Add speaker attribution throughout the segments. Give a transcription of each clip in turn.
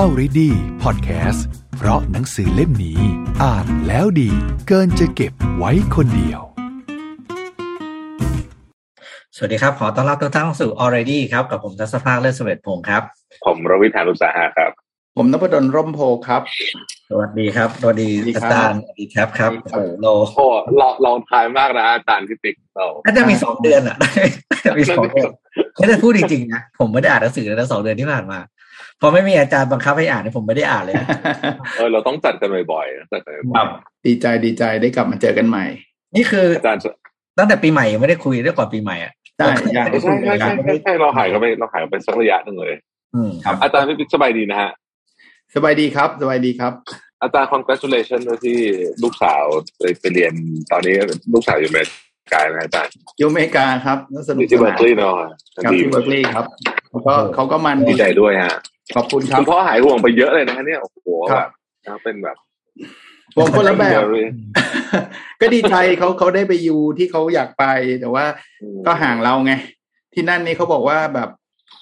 Speaker 1: Already Podcast เพราะหนังสือเล่มนี้ อ่านแล้วดี เกินจะเก็บไว้คนเดียว
Speaker 2: สวัสดีครับ ขอต้อนรับทุกท่านเข้าสู่ Already ครับ กับผมทัศภาคเลิศเสวตพงศ์ครับ
Speaker 3: ผมรวิธานุสาหะครับ
Speaker 4: ผมนพดลร่มโพครับ
Speaker 2: สวัสดีครับสวัสดี
Speaker 4: สวัสดี
Speaker 2: อา
Speaker 4: ครับ
Speaker 2: จารย์สวัสดีแท็บครับโอ้โหโล
Speaker 3: โอ้โหลองลองทายมากนะอาจารย์พิติกเรา
Speaker 2: น่าจะมีสองเดือนอะน่าจะมีสองเดือนไม่ได้พูดจริงๆนะผมไม่ได้อ่านหนังสือเลยนะสองเดือนที่ผ่านมา พอไม่มีอาจารย์บังคับให้อ่านเนี่ยผมไม่ได้อ่านเลยนะ
Speaker 3: เออเราต้องจัดกันบ่อยๆนะจัดกัน
Speaker 4: ค
Speaker 3: บ่
Speaker 4: รั
Speaker 3: อย
Speaker 4: บดีใจดีใจได้กลับมาเจอกันใหม่
Speaker 2: นี่คือ
Speaker 3: ๆอาจารย์
Speaker 2: ตั้งแต่ปีใหม่ยังไม่ได้คุยได้ก่อนปีใหม่อะ
Speaker 4: ได้ยัง
Speaker 3: ใช่ใช่ใช่ใช่ใช่เราหายกันไปเราหายกันไปสักระยะหนึ่งเลย
Speaker 2: อืมครับ
Speaker 3: อาจารย์พิติกสบายดีนะฮะ
Speaker 4: สบายดีครับสบายดีครับ
Speaker 3: อาจารย์ congratulation ด้วยที่ลูกสาวไปไปเรียนตอนนี้ลูกสาวอยู่อเมริกานะอาจารย์
Speaker 4: อยู่อเมริกาครับแล้วส
Speaker 3: อ
Speaker 4: นุก
Speaker 3: ยู่
Speaker 4: ส
Speaker 3: ที่เบอ
Speaker 4: นา
Speaker 3: ร์
Speaker 4: น
Speaker 3: กลีย์เนาะ
Speaker 4: ครับ
Speaker 3: ดี
Speaker 4: ที่เบอร์กลีย์ครับแล้วก็เขาก็มัน
Speaker 3: ดีใจด้วยฮะ
Speaker 4: ขอบคุณครับ
Speaker 3: คุณพ่อหายห่วงไปเยอะเลยนะเนี่ยโอ้โห
Speaker 4: ครั
Speaker 3: แบบบเป็นแบบ
Speaker 4: ผมคนละแบบ
Speaker 3: very
Speaker 4: ก็ดีใจเขาเขาได้ไปอยู่ที่เขาอยากไปแต่ว่าก็ห่างเราไง ที่นั่นนี่เขาบอกว่าแบบ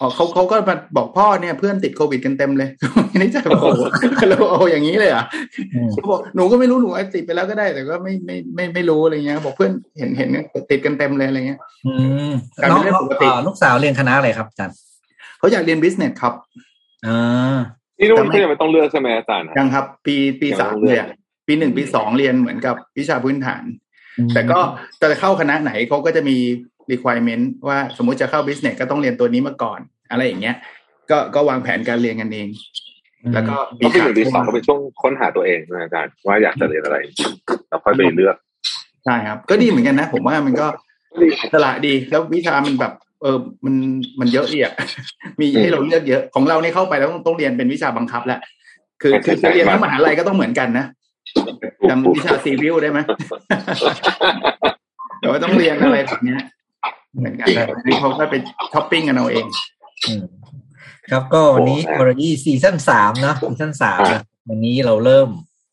Speaker 4: อ๋อเขาเขาก็มาบอกพ่อเนี่ยเพื่อนติดโควิดกันเต็มเลยไม่ได้ใจบอกโอ้โหเราเอาอย่างนี้เลยเหรอะ
Speaker 2: อืม
Speaker 4: เขาบอกหนูก็ไม่รู้หนูอาจติดไปแล้วก็ได้ แต่ก็ไม่ไม่ไม่ไม่รู้อะไรเงี้ยบอกเพื่อนเห็นเห็นติดกันเต็มเลยอะไรเงี้ย
Speaker 2: อืม
Speaker 4: กลาย
Speaker 2: น้
Speaker 4: เป็
Speaker 2: อง
Speaker 4: นเรื่องปกติ
Speaker 2: อ่าลูกสาวเรียนคณะอะไรครับอาจารย์
Speaker 4: เขาอยากเรียนบิสเนสครับ
Speaker 2: อ่า
Speaker 3: นี่นู่น
Speaker 4: แต่ไม่
Speaker 3: ก็ยังไม่ต้องเลือกใช่ไหมอาจารย์
Speaker 4: ยังครับ ปีปี
Speaker 3: ยัง
Speaker 4: สาม
Speaker 3: ต้องเลือก
Speaker 4: เลยอะปีหนึ่งปีสองเรียนเหมือนกับวิชาพื้นฐาน
Speaker 2: อืม
Speaker 4: แต่ก็แต่เข้าคณะไหนเขาก็จะมี requirement ว่าสมมุติจะเข้า business ก็ต้องเรียนตัวนี้มาก่อน อะไรอย่างเงี้ย ก็ก็วางแผนการเรียนกันเอง แล้วก็
Speaker 3: ก็เป็นหนึ่งปีสองก็เป็นช่วงค้นหาตัวเองนะอาจารย์ว่าอยากจะเรียนอะไรแล้วค่อยไปเลือก
Speaker 4: ใช่ครับ ก็ดีเหมือนกันนะ ผมว่ามันก็สละดีแล้ววิชามันแบบ เออมันมันเยอะอีกอะมีให้เราเลือกเยอะของเราเนี่ยเข้าไปแล้วต้องต้องเรียนเป็นวิชาบังคับแหละคือคือจะเรียนทั้งมหาลัยก็ต้องเหมือนกันนะจำวิชาซีวิลได้ไหมแต่ว่าต้องเรียนอะไรแบบเนี้ยเหมือนกันแต่อันนี้เขาก็ไปช้อปปิ้งกันเอาเอง
Speaker 2: อืมครับก็วันนี้ Already ซีซั่นสามเนาะซีซั่นสามนะวันนี้เราเริ่ม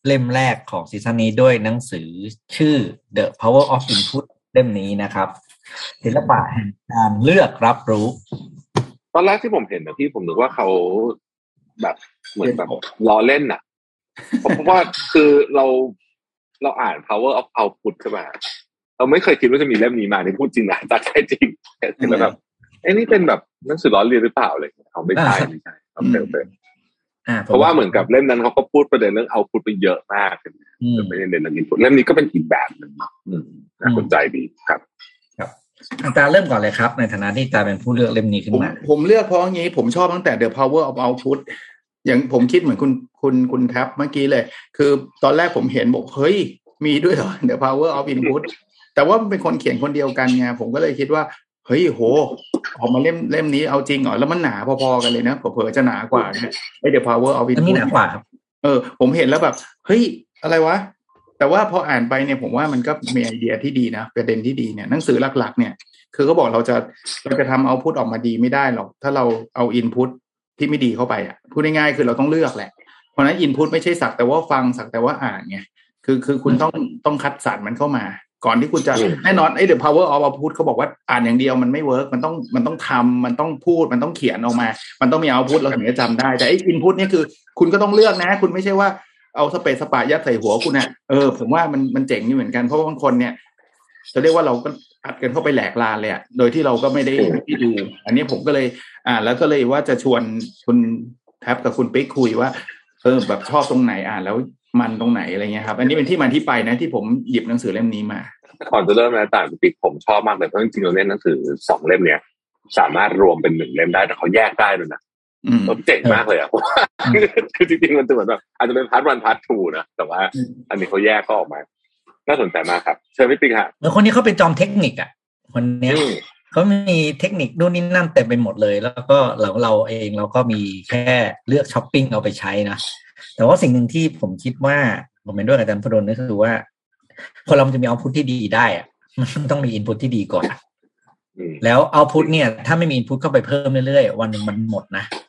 Speaker 2: เล่มแรกของซีซั่นนี้ด้วยหนังสือชื่อ The Power of Input เล่มนี้นะครับ ศิลปะแห่งการเลือกรับรู้
Speaker 3: ตอนแรกที่ผมเห็นนะพี่ผมนึกว่าเขาแบบเหมือนแบบล้อเล่นน่ะเพราะว่าคือเราเราอ่าน power of output ใช่ไหมเราไม่เคยคิดว่าจะมีเล่มนี้มานี่พูดจริงนะแต่แท้จริงแต่แล้วแบบไอ้นี่เป็นแบบหนังสือล้อเลียนหรือเปล่าเลยเขาไม่ใช่ไม่ใช่โอเคโอเค
Speaker 2: อ่า
Speaker 3: เพราะว่าเหมือนกับเล่มนั้นเขาก็พูดประเด็นเรื่อง output ไปเยอะมาก
Speaker 2: อืม
Speaker 3: ไม่ได้เน้นเรื่อง input เล่มนี้ก็เป็นอีกแบบหนึ่งอืมน่าสนใจดีครับ
Speaker 2: อาจารย์เริ่มก่อนเลยครับ ในฐานะที่อาจารย์เป็นผู้เลือกเล่มนี้ขึ้น
Speaker 4: ผม
Speaker 2: มา
Speaker 4: ผมเลือกเพราะงี้ ผมชอบตั้งแต่ The Power of Output อย่างผมคิดเหมือนคุณคุณคุณแท็บเมื่อกี้เลย คือตอนแรกผมเห็นบอกเฮ้ย มีด้วยเหรอ The Power of Input แต่ว่ามันเป็นคนเขียนคนเดียวกันไงผมก็เลยคิดว่า เฮ้ยโห ออกมาเล่มเล่มนี้เอาจริงเหรอแล้วมันหนาพอๆกันเลยนะเผลอๆจะหนากว่าเนี่ยไอ้ The Power of
Speaker 2: อันนี้
Speaker 4: Input
Speaker 2: หนากว่าครับ
Speaker 4: เออ ผมเห็นแล้วแบบ เฮ้ย อะไรวะ แต่ว่าพออ่านไปเนี่ยผมว่ามันก็มีไอเดียที่ดีนะประเด็นที่ดีเนี่ยหนังสือหลักๆ เนี่ย คือเขาบอกเราจะเราจะทำ output ออกมาดีไม่ได้หรอก ถ้าเราเอา input ที่ไม่ดีเข้าไปอะพูดง่ายๆคือเราต้องเลือกแหละ เพราะฉะนั้น input ไม่ใช่สักแต่ว่าฟังสักแต่ว่าอ่านไงคือคือคุณต้องต้องคัดสรรมันเข้ามา ก่อนที่คุณจะ
Speaker 3: อืม
Speaker 4: แน่นอนไอ้ the power of output เขาบอกว่าอ่านอย่างเดียวมันไม่ work มันต้องมันต้องทำมันต้องพูดมันต้องเขียนออกมา มันต้องมี output เราถึงจะจำได้แต่ไอ้ input เนี่ยคือ คุณก็ต้องเลือกนะ คุณไม่ใช่ว่า เอาสะเปะสะปะยัดใส่หัวคุณนะเออผมว่ามันมันเจ๋งนี่เหมือนกันเพราะว่าบางคนเนี่ยจะเรียกว่าเราก็อัดกันเข้าไปแหลกลาญเลยอะโดยที่เราก็ไม่ได้ไม่ได้ดู อันนี้ผมก็เลย อ่านแล้วก็เลยว่าจะชวนคุณแท็บกับคุณปิ๊กคุยว่าเออแบบชอบตรงไหนอ่านแล้วมันตรงไหนอะไรเงี้ยครับ อันนี้เป็นที่มาที่ไปนะที่ผมหยิบหนังสือเล่มนี้มา
Speaker 3: ก่อนจะเริ่มนะอาจารย์ปิ๊กผมชอบมากเลยเพราะจริงๆเราเล่นหนังสือสองเล่มเนี้ยสามารถรวมเป็นหนึ่งเล่มได้แต่เขาแยกได้ด้วยนะ
Speaker 4: อืม
Speaker 3: เจ๋งมากเลยอะคือจริงๆมันจะเหมือนแบบอาจจะเป็น part one part two นะแต่ว่า
Speaker 4: อืม
Speaker 3: อันนี้เขาแยกก็ออกมาน่าสนใจมากครับเชิญพี่ปิ๊กฮะ
Speaker 2: แล้วคนนี้เขาเป็นจอมเทคนิคอะคนเนี้ย
Speaker 3: อืม
Speaker 2: เขามีเทคนิคนู่นนี่นั่นเต็มไปหมดเลย แล้วก็เราเราเองเราก็มีแค่เลือกช้อปปิ้งเอาไปใช้นะแต่ว่าสิ่งหนึ่งที่ผมคิดว่าผมเห็นด้วยกับอาจารย์พดลก็คือว่า คนเรามันจะมี output ที่ดีได้อะมันต้องมี input ที่ดีก่อน
Speaker 3: อืม
Speaker 2: แล้ว output เนี่ย ถ้าไม่มี input เข้าไปเพิ่มเรื่อยๆวันหนึ่งมันหมดนะ
Speaker 3: อืม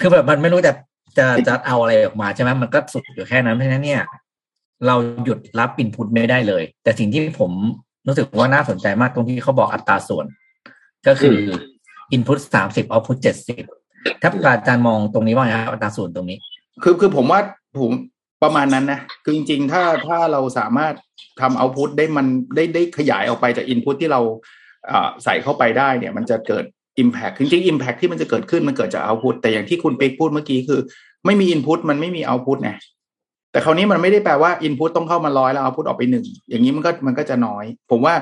Speaker 2: คือแบบมันไม่รู้จะจะจะเอาอะไรออกมาใช่ไหมมันก็สุดอยู่แค่นั้นเพราะฉะนั้นเนี่ย เราหยุดรับอินพุตไม่ได้เลย แต่สิ่งที่ผมรู้สึกว่าน่าสนใจมากตรงที่เขาบอกอัตราส่วน ก็คืออินพุตสามสิบเอาพุตเจ็ดสิบถ้าอาจารย์มองตรงนี้ว่าไงครับอัตราส่วนตรงนี้
Speaker 4: คือคือผมว่าผมประมาณนั้นนะ คือจริงๆ ถ้าถ้าเราสามารถทำเอาพุตได้มันได้ได้ขยายออกไปจากอินพุตที่เราใส่เข้าไปได้เนี่ย มันจะเกิด Impact จริงๆ Impact ที่มันจะเกิดขึ้นมันเกิดจากเอาพุตแต่อย่างที่คุณเป๊กพูดเมื่อกี้คือ ไม่มีอินพุตมันไม่มีเอาพุตไงแต่คราวนี้มันไม่ได้แปลว่าอินพุตต้องเข้ามาร้อยแล้วเอาพุตออกไปหนึ่งอย่างนี้มันก็มันก็จะน้อย ผมว่า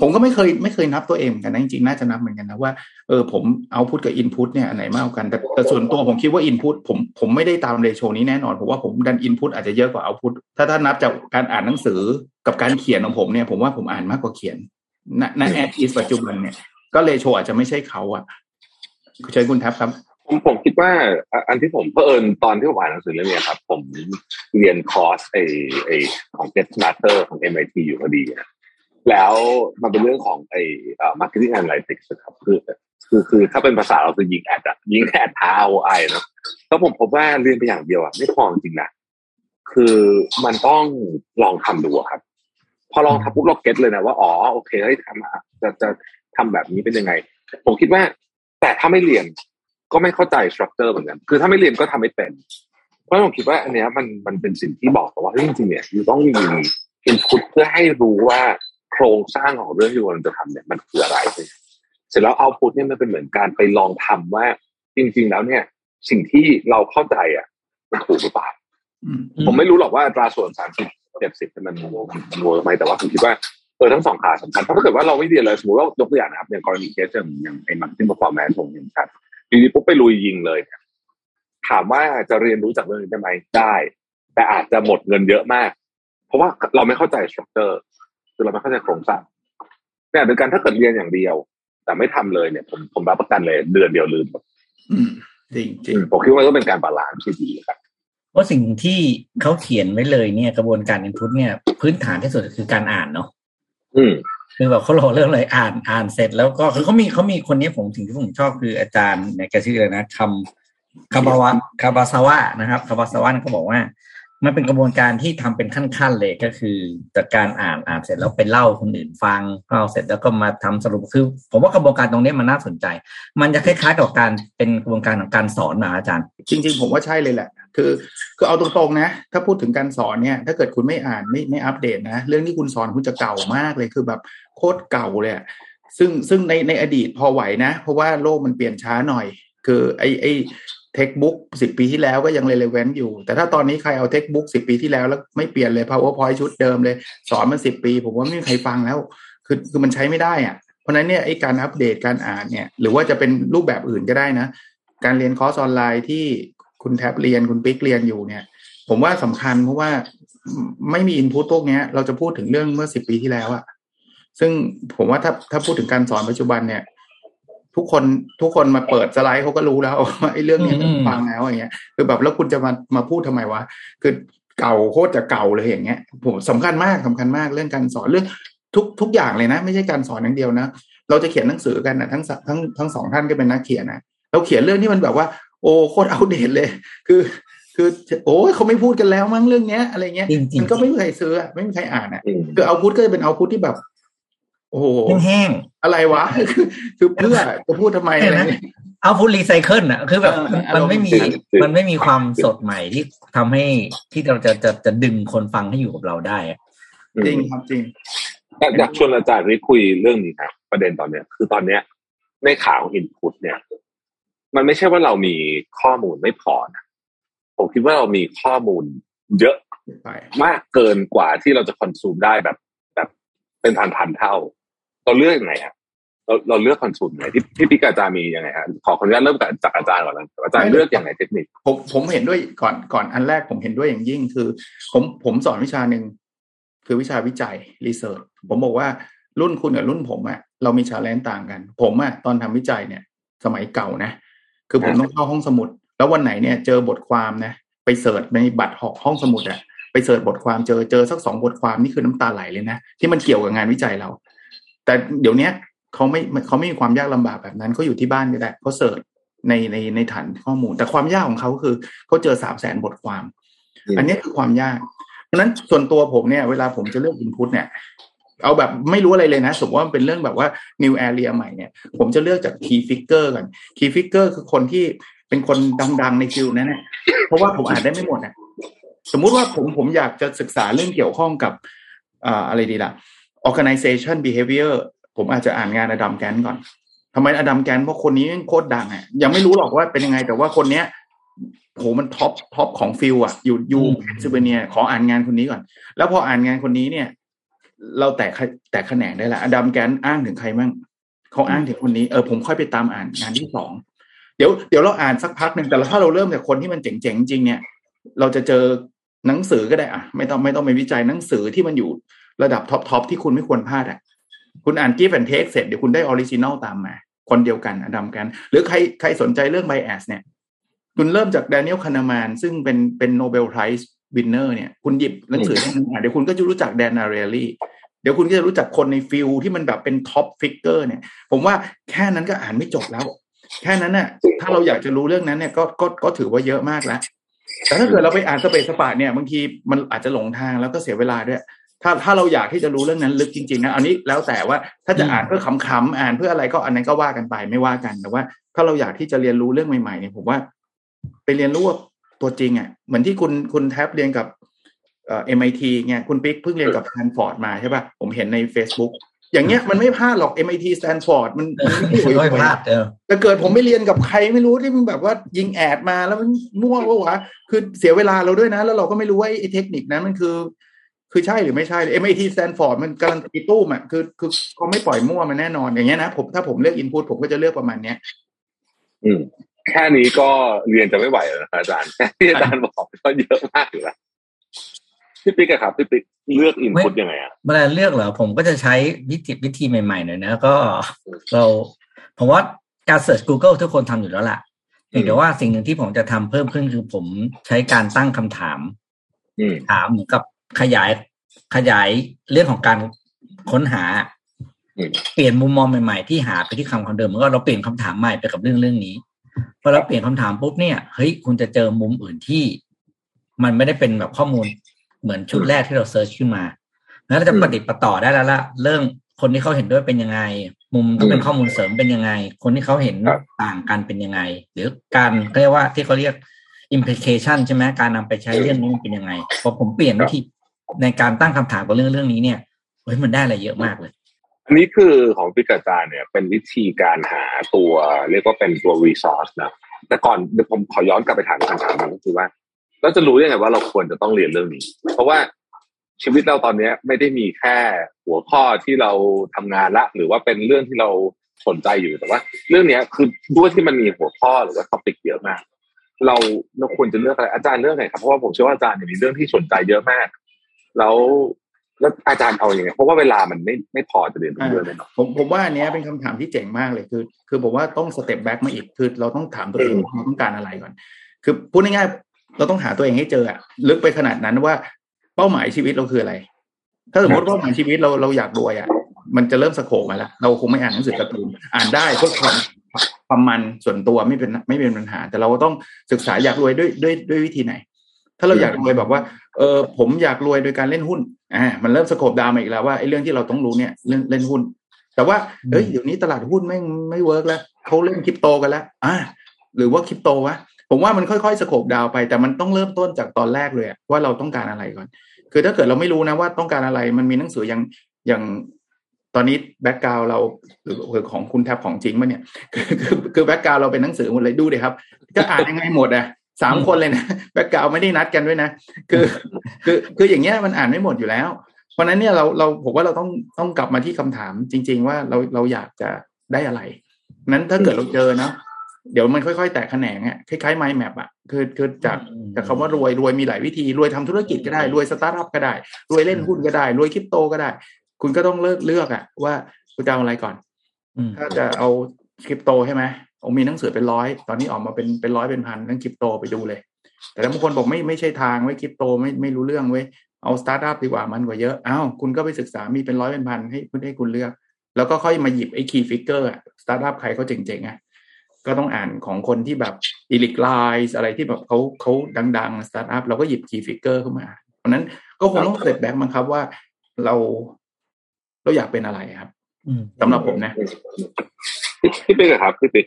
Speaker 4: ผมก็ไม่เคยไม่เคยนับตัวเองกันนะจริงๆน่าจะนับเหมือนกันนะว่าเออผมเอาพุตกับอินพุตเนี่ยอันไหนมากกัน แต่แต่ส่วนตัวผมคิดว่าอินพุตผมผมไม่ได้ตามเรโชนี้แน่นอนผมว่าผมดันอินพุตอาจจะเยอะกว่าเอาพุตถ้าถ้านับจากการอ่านหนังสือกับการเขียนของผมเนี่ย ผมว่าผมอ่านมากกว่าเขียนณณแอดอีสปัจจุบันเนี่ย ก็เรโชอาจจะไม่ใช่เขาอะเชิญคุณแท็บครับ
Speaker 3: ผมผมคิดว่าอันที่ผมเพิ่นตอนที่ผมอ่านหนังสือเรื่องนี้ครับ ผมเรียนคอร์สไอไอของ Get Smarter ของ MIT อยู่พอดีนะแล้วมันเป็นเรื่องของไอ้ marketing analytics ครับคือคือคือถ้าเป็นภาษาเราคือยิงแอดอะยิงแอดท้า ROI เนาะแล้วผมพบว่าเรียนไปอย่างเดียวอะไม่พอจริงนะคือมันต้องลองทำดูครับ พอลองทำปุ๊บเราเก็ตเลยนะว่าอ๋อโอเคให้ทำจะจะ ทำแบบนี้เป็นยังไง ผมคิดว่า แต่ถ้าไม่เรียนก็ไม่เข้าใจสตรัคเจอร์เหมือนกัน คือถ้าไม่เรียนก็ทำไม่เป็น เพราะผมคิดว่าอันเนี้ยมันมันเป็นสิ่งที่บอกว่าจริงๆเนี่ยอยู่ต้องมีอินพุตเพื่อให้รู้ว่าโครงสร้างของเรื่องที่เราจะทำเนี่ยมันคืออะไร เสร็จแล้วเอาพุตเนี่ยมันเป็นเหมือนการไปลองทำว่า จริง ๆ แล้วเนี่ย สิ่งที่เราเข้าใจอะมันถูกหรือเปล่าผมไม่รู้หรอกว่าตราส่วนสามสิบเจ็ดสิบมันมันโวไหมแต่ว่าผมคิดว่าเออทั้งสองขาสำคัญเพราะถ้าเกิดว่าเราไม่เรียนเลยสมมติว่ายกตัวอย่างนะครับอย่างกรณีเคสอย่างไอ้มันที่มาฟอร์แมนผมอย่างชัดอยู่ดีปุ๊บไปลุยยิงเลย ถามว่าจะเรียนรู้จากเรื่องนี้ได้ไหมได้ แต่อาจจะหมดเงินเยอะมาก เพราะว่าเราไม่เข้าใจสตรัคเจอร์คือเราไม่เข้าใจโครงสร้างเนี่ยโดยการถ้าเกิดเรียนอย่างเดียว แต่ไม่ทำเลยเนี่ย ผมผมรับประกันเลยเดือนเดียวลืมหมด
Speaker 4: จริงจริง
Speaker 3: ผมคิดว่าก็เป็นการ balance ที่ดีครับ
Speaker 2: เพราะสิ่งที่เขาเขียนไว้เลยเนี่ยกระบวนการ input เนี่ย พื้นฐานที่สุดคือการอ่านเนาะ คือแบบเขารอเรื่องอะไรอ่านอ่านเสร็จแล้วก็คือเขามีเขามีคนนี้ผมถึงที่ผมชอบคืออาจารย์เนี่ยแกชื่ออะไรนะคำคาบาวะคาบาซาวะนะครับคาบาซาวะเขาบอกว่า มันเป็นกระบวนการที่ทำเป็นขั้นๆเลยก็คือจากการอ่านอ่านเสร็จแล้วไปเล่าคนอื่นฟังเล่าเสร็จแล้วก็มาทำสรุปคือ ผมว่ากระบวนการตรงนี้มันน่าสนใจ มันจะคล้ายๆกับการเป็นกระบวนการของการสอนนะอาจารย์
Speaker 4: จริง ๆ ผมว่าใช่เลยแหละ คือคือเอาตรงๆนะ ถ้าพูดถึงการสอนเนี่ย ถ้าเกิดคุณไม่อ่านไม่ไม่อัปเดตนะ เรื่องที่คุณสอนคุณจะเก่ามากเลยคือแบบโคตรเก่าเลยซึ่งซึ่งในในอดีตพอไหวนะ เพราะว่าโลกมันเปลี่ยนช้าหน่อย คือไอไอ เทคบุ๊กสิบปีที่แล้วก็ยังเรเลเวนต์อยู่ แต่ถ้าตอนนี้ใครเอาเทคบุ๊กสิบปีที่แล้วแล้วไม่เปลี่ยนเลย powerpoint ชุดเดิมเลย สอนมันสิบปี ผมว่าไม่มีใครฟังแล้ว คือคือมันใช้ไม่ได้อะเพราะนั้นเนี่ยไอ้การอัปเดตการอ่านเนี่ย หรือว่าจะเป็นรูปแบบอื่นก็ได้นะ การเรียนคอร์สออนไลน์ที่คุณแท็บเรียนคุณปิ๊กเรียนอยู่เนี่ย ผมว่าสำคัญเพราะว่าไม่มี input พวกนี้เราจะพูดถึงเรื่องเมื่อสิบปีที่แล้วอะซึ่งผมว่าถ้าถ้าพูดถึงการสอนปัจจุบันเนี่ย ทุกคนทุกคนมาเปิดสไลด์เขาก็รู้แล้วว่าไอ้เรื่องนี้มันฟังแล้วอย่างเงี้ยคือแบบแล้วคุณจะมามาพูดทำไมวะคือเก่าโคตรจะเก่าเลยอย่างเงี้ยผมสำคัญมากสำคัญมากเรื่องการสอนเรื่องทุกทุกอย่างเลยนะ ไม่ใช่การสอนอย่างเดียวนะเราจะเขียนหนังสือกันนะทั้งทั้งทั้งสองท่านก็เป็นนักเขียนนะเราเขียนเรื่องที่มันแบบว่า โอ้โคตรเอาเดตเลย คือ คือโอ้ยเขาไม่พูดกันแล้วมั้งเรื่องเนี้ยอะไรเงี้ยมันก็ไม่มีใครซื้อไม่มีใครอ่านอะคือเอาพุทก็จะเป็นเอาพุทที่แบบ โอ้โห
Speaker 2: แห้ง
Speaker 4: อะไรวะ คือคือเพื่อจะพูดทำไมอะไร
Speaker 2: เอาฟูดรีไซเคิลอะ คือแบบมันไม่มีมันไม่มีความสดใหม่ที่ทำให้ที่เราจะจะจะดึงคนฟังให้อยู่กับเราได้
Speaker 4: จริงครับจริง
Speaker 3: อยากชวนอาจารย์ริคุยเรื่องนี้ครับประเด็นตอนเนี้ย คือตอนเนี้ย ในข่าวอินพุตเนี่ย มันไม่ใช่ว่าเรามีข้อมูลไม่พอนะผมคิดว่าเรามีข้อมูลเยอะมากเกินกว่าที่เราจะคอนซูมได้แบบ แบบเป็นพันพันเท่า เราเลือกยังไงครับเราเราเลือก consume ไงที่ที่พี่กับอาจารย์มียังไงครับขอขออนุญาตเริ่มจากอาจารย์ก่อนนะอาจารย์เลือกอย่างไรเทคนิค
Speaker 4: ผมผมเห็นด้วยก่อนก่อนอันแรกผมเห็นด้วยอย่างยิ่งคือ ผมผมสอนวิชาหนึ่งคือวิชาวิจัย research ผมบอกว่ารุ่นคุณกับรุ่นผมอะเรามี challenge ต่างกัน ผมอะตอนทำวิจัยเนี่ย สมัยเก่านะ คือผมต้องเข้าห้องสมุด แล้ววันไหนเนี่ยเจอบทความนะ ไป search ในบัตรหอกห้องสมุดอะไป search บทความเจอเจอสักสองบทความนี่คือน้ำตาไหลเลยนะที่มันเกี่ยวกับงานวิจัยเรา แต่เดี๋ยวนี้เขาไม่เขาไม่มีความยากลำบากแบบนั้นเขาอยู่ที่บ้านก็ได้เขาเสิร์ชในในในฐานข้อมูล แต่ความยากของเขาคือเขาเจอสามแสนบทความ อันนี้คือความยาก เพราะนั้นส่วนตัวผมเนี่ย เวลาผมจะเลือกอินพุตเนี่ย เอาแบบไม่รู้อะไรเลยนะ สมมติว่าเป็นเรื่องแบบว่า new area ใหม่เนี่ย ผมจะเลือกจาก key figure ก่อน key figure คือคนที่เป็นคนดัง ๆ ในฟิลนั้นเนี่ยเพราะว่าผมอ่านได้ไม่หมดอะสมมุติว่าผมผมอยากจะศึกษาเรื่องเกี่ยวข้องกับอ่าอะไรดีล่ะ organization behavior ผมอาจจะอ่านงาน Adam Grant ก่อนทำไม Adam Grant เพราะคนนี้โคตรดังอะ ยังไม่รู้หรอกว่าเป็นยังไง แต่ว่าคนเนี้ยโหมัน top top ของ field อะ อยู่อยู่เพนซิลเวเนีย ขออ่านงานคนนี้ก่อน แล้วพออ่านงานคนนี้เนี่ย เราแตกแตกแขนงได้ละ Adam Grant อ้างถึงใครมั่งเขาอ้างถึงคนนี้เออผมค่อยไปตามอ่านงานที่สองเดี๋ยวเดี๋ยวเราอ่านสักพักหนึ่งแต่ถ้าเราเริ่มจากคนที่มันเจ๋งๆจริงเนี่ย เราจะเจอหนังสือก็ได้อะ ไม่ต้องไม่ต้องไปวิจัยหนังสือที่มันอยู่ ระดับ top top ที่คุณไม่ควรพลาดอะคุณอ่าน Give and Take เสร็จเดี๋ยวคุณได้ Originals ตามมา คนเดียวกัน Adam Grant หรือใครใครสนใจเรื่อง bias เนี่ย คุณเริ่มจาก Daniel Kahneman ซึ่งเป็นเป็น Nobel Prize winner เนี่ย คุณหยิบหนังสือเล่มนึงอ่านเดี๋ยวคุณก็จะรู้จัก Dan Ariely เดี๋ยวคุณก็จะรู้จักคนใน field ที่มันแบบเป็น top figure เนี่ย ผมว่าแค่นั้นก็อ่านไม่จบแล้ว แค่นั้นน่ะ ถ้าเราอยากจะรู้เรื่องนั้นเนี่ยก็ก็ก็ถือว่าเยอะมากแล้วแต่ถ้าเกิดเราไปอ่านสะเปะสะปะเนี่ยบางทีมันอาจจะหลงทางแล้วก็เสียเวลาด้วย ถ้าถ้าเราอยากที่จะรู้เรื่องนั้นลึกจริงๆนะอันนี้แล้วแต่ว่าถ้าจะอ่านเพื่อขำๆอ่านเพื่ออะไรก็อันนั้นก็ว่ากันไปไม่ว่ากันแต่ว่า ถ้าเราอยากที่จะเรียนรู้เรื่องใหม่ๆเนี่ยผมว่า ไปเรียนรู้ตัวจริงอะเหมือนที่คุณคุณแท็บเรียนกับเอ่อ MIT เนี่ยคุณปิ๊กเพิ่งเรียนกับแ a นฟอร์ดมาใช่ป่ะผมเห็นใน Facebook อย่างเงี้ยมันไม่พลาดหรอก MIT Stanford มันมันไม่
Speaker 2: ไม่พลาดเออ
Speaker 4: แต่เกิดผมไม่เรียนกับใครไม่รู้ที่มันแบบว่ายิงแอดมาแล้วมันมั่ววะวะคือเสียเวลาเราด้วยนะ แล้วเราก็ไม่รู้ว่าไอ้เทคนิคนั้นมันคือ คือใช่หรือไม่ใช่ MIT Stanford มันการันตีตู้มอะคือคือเขาไม่ปล่อยมั่วมันแน่นอนอย่างเงี้ยนะผมถ้าผมเลือกอินพุตผมก็จะเลือกประมาณเนี้ย
Speaker 3: อืมแค่นี้ก็เรียนจะไม่ไหวแล้วนะครับอาจารย์แค่ที่อาจารย์บอกก็เยอะมากอยู่แล้วพี่ปิ๊กอะครับพี่ปิ๊กเลือกอินพุตยังไงอะ
Speaker 2: เวลาเลือกเหรอผมก็จะใช้วิธีวิธีใหม่ๆหน่อยนะก็เราผมว่าการเสิร์ช Google ทุกคนทำอยู่แล้วล่ะเพียงแต่ว่าสิ่งหนึ่งที่ผมจะทำเพิ่มขึ้นคือผมใช้การตั้งคำถาม
Speaker 3: อืม
Speaker 2: ถามเหมือนกับ ขยายขยายเรื่องของการค้นหา
Speaker 3: อืม
Speaker 2: เปลี่ยนมุมมองใหม่ๆที่หาไปที่คำคำเดิมมันก็เราเปลี่ยนคำถามใหม่ไปกับเรื่องเรื่องนี้พอเราเปลี่ยนคำถามปุ๊บเนี่ยเฮ้ยคุณจะเจอมุมอื่นที่ มันไม่ได้เป็นแบบข้อมูลเหมือนชุดแรกที่เราเซิร์ชขึ้นมาแล้วเราจะปฏิดประต่อได้แล้วละเรื่องคนที่เขาเห็นด้วยเป็นยังไง มุมที่เป็นข้อมูลเสริมเป็นยังไง คนที่เขาเห็น
Speaker 3: ครับ
Speaker 2: ต่างกันเป็นยังไง หรือการเรียกว่าที่เขาเรียก implication ใช่ไหมการนำไปใช้เรื่องนี้มันเป็นยังไงพอผมเปลี่ยนวิธี ในการตั้งคำถามกับเรื่องเรื่องนี้เนี่ยเฮ้ยมันได้อะไรเยอะมากเลย
Speaker 3: อันนี้คือของพิกาจารย์เนี่ยเป็นวิธีการหาตัว เรียกว่าเป็นตัว resource นะแต่ก่อนเดี๋ยวผมขอย้อนกลับไปถามคำถามหนึงก็คือว่าเราจะรู้ยังไงว่าเราควรจะต้องเรียนเรื่องนี้ เพราะว่าชีวิตเราตอนเนี้ยไม่ได้มีแค่หัวข้อที่เราทำงานละ หรือว่าเป็นเรื่องที่เราสนใจอยู่แต่ว่า เรื่องเนี้ยคือด้วยที่มันมีหัวข้อหรือว่า topic เยอะมาก เราเราควรจะเลือกอะไรอาจารย์เลือกไหนครับเพราะว่าผมเชื่อว่าอาจารย์เนี่ยมีเรื่องที่สนใจเยอะมาก แล้วแล้วอาจารย์เอาอย่างไงเพราะว่าเวลามันไม่ไม่พอจะเรียนทุกเรื่องเลยเนาะ
Speaker 4: ผมผมว่าอันเนี้ยเป็นคำถามที่เจ๋งมากเลยคือ คือผมว่าต้อง step back มาอีกคือเราต้องถามตัวเอง
Speaker 3: อืม
Speaker 4: ว่าเราต้องการอะไรก่อน คือพูดง่ายๆเราต้องหาตัวเองให้เจออะลึกไปขนาดนั้นว่าเป้าหมายชีวิตเราคืออะไร ถ้าสมมติเป้าหมายชีวิตเราเราอยากรวยอะมันจะเริ่ม scope มาแล้วเราคงไม่อ่านหนังสือการ์ตูนอ่านได้เพื่อความความมันส่วนตัวไม่เป็นไม่เป็นปัญหา แต่เราก็ต้องศึกษาอยากรวยด้วยด้วยด้วยวิธีไหน ถ้าเราอยากรวยแบบว่าเออผมอยากรวยโดยการเล่นหุ้นอ่ามันเริ่ม scope down มาอีกแล้วว่าไอ้เรื่องที่เราต้องรู้เนี่ยเรื่องเล่นหุ้น แต่ว่าเฮ้ยเดี๋ยวนี้ตลาดหุ้นไม่ไม่ work แล้วเขาเล่นคริปโตกันแล้วอ่าหรือว่าคริปโตวะผมว่ามันค่อยๆ scope down ไป แต่มันต้องเริ่มต้นจากตอนแรกเลยอะว่าเราต้องการอะไรก่อน คือถ้าเกิดเราไม่รู้นะว่าต้องการอะไรมันมีหนังสืออย่างอย่างตอนนี้ background เราหรือหรือของคุณแท็บของจริงมาเนี่ยคือคือคือ background เราเป็นหนังสือหมดเลยดูเลยครับ จะอ่านยังไงหมดอะ สามคนเลยนะ background ไม่ได้นัดกันด้วยนะคือคือคืออย่างเงี้ยมันอ่านไม่หมดอยู่แล้ว เพราะฉะนั้นเนี่ยเราเราผมว่าเราต้องต้องกลับมาที่คำถามจริง ๆ ว่าเราเราอยากจะได้อะไร นั้นถ้าเกิดเราเจอเนาะเดี๋ยวมันค่อยๆ แตกแขนงอะคล้ายๆ mind map อะคือคือจาก
Speaker 2: อืม
Speaker 4: จากคำว่ารวยรวยมีหลายวิธี รวยทำธุรกิจก็ได้ รวยสตาร์ทอัพก็ได้ รวยเล่นหุ้นก็ได้ รวยคริปโตก็ได้ คุณก็ต้องเลือกเลือกอะว่าคุณจะเอาอะไรก่อน
Speaker 2: อืม
Speaker 4: ถ้าจะเอาคริปโตใช่ไหม ผมมีหนังสือเป็นร้อย ตอนนี้ออกมาเป็นเป็นร้อยเป็นพันเรื่องคริปโตไปดูเลย แต่ถ้าบางคนบอกไม่ไม่ใช่ทางเว้ยคริปโตไม่ไม่รู้เรื่องเว้ยเอาสตาร์ทอัพดีกว่ามันกว่าเยอะอ้าวคุณก็ไปศึกษามีเป็นร้อยเป็นพันให้คุณให้คุณเลือก แล้วก็ค่อยมาหยิบไอ้ key figure สตาร์ทอัพใครเขาเจ๋งๆอะก็ต้องอ่านของคนที่แบบ Eric Ries อะไรที่แบบเขาเขาดังๆสตาร์ทอัพเราก็หยิบ key figure เข้ามา เพราะฉะนั้นก็คงต้อง step back มั้งครับว่าเราเราอยากเป็นอะไรครับ
Speaker 2: อืม
Speaker 4: สำหรับผมนะ
Speaker 3: พี่พี่ปิ๊กครับพี่ปิ๊ก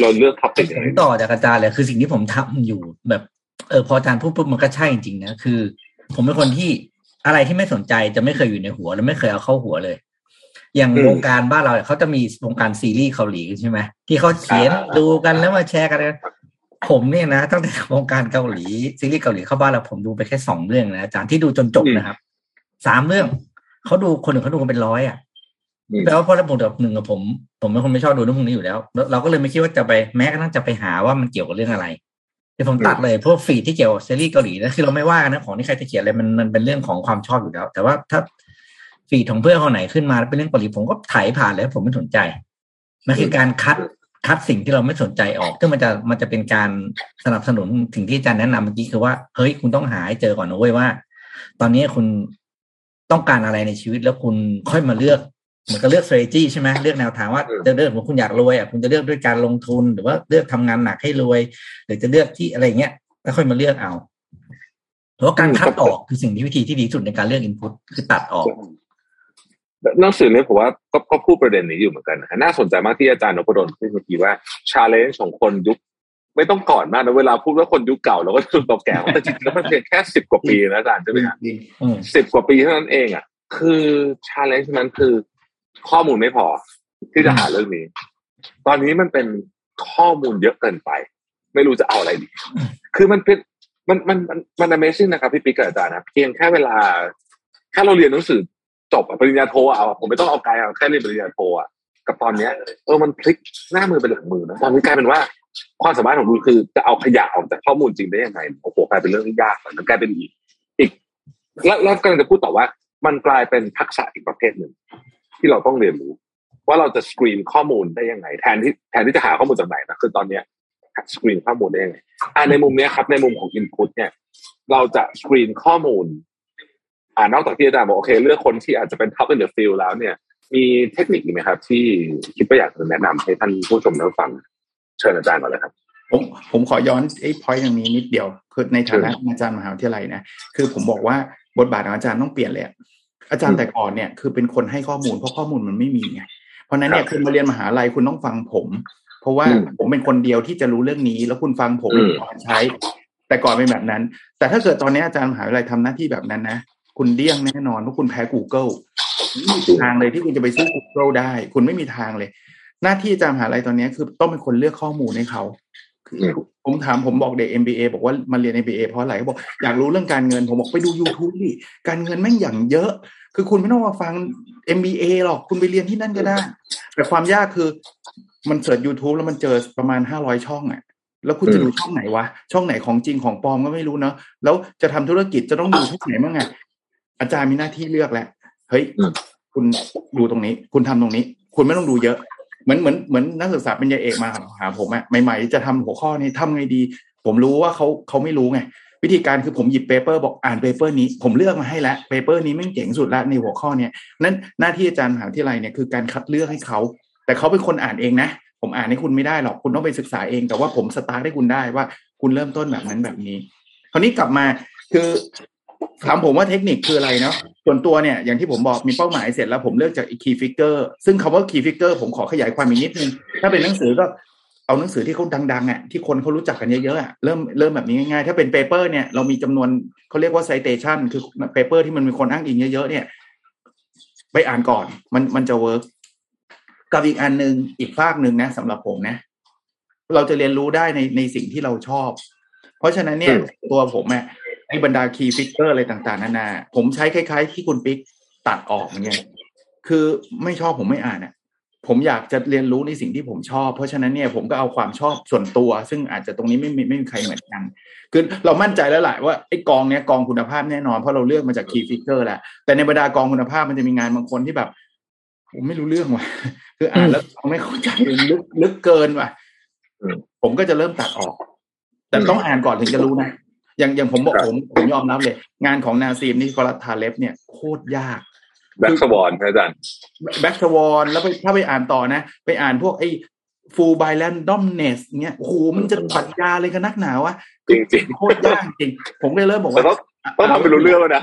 Speaker 3: เราเลือกท็อปิก
Speaker 2: ผมต่อจากอาจารย์เลยคือสิ่งที่ผมทำอยู่แบบ เออพออาจารย์พูดปุ๊บมันก็ใช่จริงๆนะคือ ผมเป็นคนที่อะไรที่ไม่สนใจจะไม่เคยอยู่ในหัว และไม่เคยเอาเข้าหัวเลย อย่างวงการบ้านเราเนี่ยเขาจะมีวงการซีรีส์เกาหลีใช่ไหมที่เขาเขียนดูกันแล้วมาแชร์กันผมเนี่ยนะตั้งแต่วงการเกาหลีซีรีส์เกาหลีเข้าบ้านเราผมดูไปแค่สองเรื่องนะอาจารย์ที่ดูจนจบนะครับสามเรื่องเขาดูคนหนึ่งเขาดูกันเป็นร้อยอะ แปลว่าเพราะระบบแบบหนึ่งกับผม ผมเป็นคนไม่ชอบดูเรื่องพวกนี้อยู่แล้ว เราก็เลยไม่คิดว่าจะไปแม้กระทั่งจะไปหาว่ามันเกี่ยวกับเรื่องอะไรแต่ผมตัดเลยพวกฟีดที่เกี่ยวกับซีรีส์เกาหลีนะคือเราไม่ว่ากันนะของที่ใครจะเขียนอะไรมันมันเป็นเรื่องของความชอบอยู่แล้ว แต่ว่าถ้าฟีดของเพื่อนคนไหนขึ้นมาเป็นเรื่องเกาหลีผมก็ถ่ายผ่านแล้วผมไม่สนใจ มันคือการคัดคัดสิ่งที่เราไม่สนใจออกซึ่งมันจะมันจะเป็นการสนับสนุนถึงที่อาจารย์แนะนำเมื่อกี้คือว่าเฮ้ยคุณต้องหาให้เจอก่อนนะเว้ยว่า ตอนนี้คุณต้องการอะไรในชีวิตแล้วคุณค่อยมาเลือก เหมือนกับเลือก strategy ใช่ไหมเลือกแนวทางว่าจะเลือกว่าคุณอยากรวยอะคุณจะเลือกด้วยการลงทุนหรือว่าเลือกทำงานหนักให้รวย หรือจะเลือกที่อะไรเงี้ยแล้วค่อยมาเลือกเอาเพราะการคัดออกคือสิ่งที่วิธีที่ดีสุดในการเลือก input คือตัดออก
Speaker 3: หนังสือเนี่ยผมว่าก็ก็พูดประเด็นนี้อยู่เหมือนกันนะน่าสนใจมากที่อาจารย์นพดลพูดเมื่อกี้ว่าชาเลนจ์ของคนยุคไม่ต้องก่อนมากนะเวลาพูดว่าคนยุคเก่าเราก็จุดตัวแก่แต่จริงๆแล้วมันเพียงแค่สิบกว่าปีนะอาจารย์ใช่ไหมครับสิบกว่าปีเท่านั้นเองอะคือ challenge นั้นคือ ข้อมูลไม่พอ ที่จะหาเรื่องนี้ ตอนนี้มันเป็นข้อมูลเยอะเกินไป ไม่รู้จะเอาอะไรดี คือมันเป็นมันมันมันมัน Amazing นะครับพี่ปิ๊กกับอาจารย์นะเพียงแค่เวลาแค่เราเรียนหนังสือจบปริญญาโทอะผมไม่ต้องเอาไกลเอาแค่เรียนปริญญาโทอะกับตอนเนี้ยเออมันพลิกหน้ามือเป็นหลังมือนะตอนนี้กลายเป็นว่าความสามารถของคุณคือจะเอาขยะออกจากข้อมูลจริงได้ยังไงโอ้โหกลายเป็นเรื่องที่ยากมันกลายเป็นอีกอีก แล้วแล้วกำลังจะพูดต่อว่า มันกลายเป็นทักษะอีกประเภทหนึ่ง ที่เราต้องเรียนรู้ ว่าเราจะสกรีนข้อมูลได้ยังไง แทนที่แทนที่จะหาข้อมูลจากไหนนะคือตอนเนี้ยสกรีนข้อมูลได้ยังไงอ่าในมุมนี้ครับในมุมของ Input เนี่ย เราจะสกรีนข้อมูลอ่านอกจากที่อาจารย์บอกโอเคเลือกคนที่อาจจะเป็น top in the field แล้วเนี่ย มีเทคนิคไหมครับ ที่คิดว่าอยากจะแนะนำให้ท่านผู้ชมได้ฟัง เชิญอาจารย์ก่อนเลยครับ
Speaker 4: ผมผมขอย้อนไอ้พอยต์อย่างนี้นิดเดียวคือในฐานะอาจารย์มหาวิทยาลัยนะคือผมบอกว่าบทบาทของอาจารย์ต้องเปลี่ยนเลย อาจารย์แต่ก่อนเนี่ยคือเป็นคนให้ข้อมูลเพราะข้อมูลมันไม่มีไงเพราะนั้นเนี่ยคุณมาเรียนมหาลัยคุณต้องฟังผม เพราะว่าผมเป็นคนเดียวที่จะรู้เรื่องนี้ แล้วคุณฟังผมก่อนใช้ แต่ก่อนเป็นแบบนั้น แต่ถ้าเกิดตอนนี้อาจารย์มหาวิทยาลัยทำหน้าที่แบบนั้นนะคุณเดี้ยงแน่นอนเพราะคุณแพ้ Google ไม่มีทางเลยที่คุณจะไปซื้อ Google ได้ คุณไม่มีทางเลย หน้าที่อาจารย์มหาลัยตอนนี้คือต้องเป็นคนเลือกข้อมูลให้เขา ผมถามผมบอกเด็ก MBA บอกว่ามาเรียน MBA เพราะอะไรเขาบอกอยากรู้เรื่องการเงิน ผมบอกไปดู YouTube ดิการเงินแม่งอย่างเยอะ คือคุณไม่ต้องมาฟัง MBA หรอกคุณไปเรียนที่นั่นก็ได้ แต่ความยากคือมันเสิร์ช YouTube แล้วมันเจอประมาณห้าร้อยช่องอะแล้วคุณจะดูช่องไหนวะ ช่องไหนของจริงของปลอมก็ไม่รู้เนาะแล้วจะทำธุรกิจจะต้องดูช่องไหนบ้างไงอาจารย์มีหน้าที่เลือกแหละเฮ้ยคุณดูตรงนี้ คุณทำตรงนี้ คุณไม่ต้องดูเยอะ เหมือนเหมือนเหมือนนักศึกษาปริญญาเอกมาหาผมอะใหม่ๆจะทำหัวข้อนี้ทำไงดี ผมรู้ว่าเขาเขาไม่รู้ไงวิธีการคือผมหยิบ paper บอกอ่าน paper นี้ ผมเลือกมาให้แล้ว paper นี้แม่งเจ๋งสุดละในหัวข้อเนี้ยนั้นหน้าที่อาจารย์มหาวิทยาลัยเนี่ยคือการคัดเลือกให้เขา แต่เขาเป็นคนอ่านเองนะ ผมอ่านให้คุณไม่ได้หรอกคุณต้องไปศึกษาเอง แต่ว่าผมสตาร์ทให้คุณได้ว่าคุณเริ่มต้นแบบนั้นแบบนี้คราวนี้กลับมาคือ ถามผมว่าเทคนิคคืออะไรเนาะส่วนตัวเนี่ยอย่างที่ผมบอกมีเป้าหมายเสร็จแล้วผมเลือกจาก key figure ซึ่งคาว่า key figure ผมขอขยายความอีกนิดนึง ถ้าเป็นหนังสือก็เอาหนังสือที่เขาดังๆอะที่คนเขารู้จักกันเยอะๆอะเริ่มเริ่มแบบนี้ง่ายๆ ถ้าเป็น paper เนี่ยเรามีจำนวนเขาเรียกว่า citation คือ paper ที่มันมีคนอ้างอิงเยอะๆเนี่ยไปอ่านก่อนมันมันจะเวิร์กกับอีกอันหนึ่งอีกฝากหนึ่งนะสำหรับผมนะ เราจะเรียนรู้ได้ในในสิ่งที่เราชอบ เพราะฉะนั้นเนี่ยตัวผมอะไอ้ บรรดา key figure อะไรต่างๆนานา ผมใช้คล้าย ๆ ที่คุณปิ๊กตัดออกเหมือนกันคือไม่ชอบผมไม่อ่านอะผมอยากจะเรียนรู้ในสิ่งที่ผมชอบ เพราะฉะนั้นเนี่ยผมก็เอาความชอบส่วนตัว ซึ่งอาจจะตรงนี้ไม่ไม่มีใครเหมือนกัน คือเรามั่นใจแล้วแหละว่าไอ้กองเนี้ยกองคุณภาพแน่นอนเพราะเราเลือกมาจาก key figure แหละแต่ในบรรดากองคุณภาพมันจะมีงานบางคนที่แบบผมไม่รู้เรื่องว่ะ คืออ่านแล้วไม่เข้าใจลึกลึกเกินว่ะผมก็จะเริ่มตัดออก แต่ต้องอ่านก่อนถึงจะรู้นะ อย่างอย่างผมบอกผมผมยอมรับเลย งานของ Nassim Nicholas Taleb เนี่ยโคตรยาก
Speaker 3: Black Swan อาจารย์
Speaker 4: Black Swan แล้วไปถ้าไปอ่านต่อนะ ไปอ่านพวกไอ้ Fooled by Randomness เนี้ยโอ้โหมึงจะปรัชญาอะไรกันนักหนาวะ
Speaker 3: จริงจริง
Speaker 4: โคตรยากจริง ผมก็เลยเริ่มบอกว่า
Speaker 3: ต้องทำเป็นรู้เรื่องแล้วนะ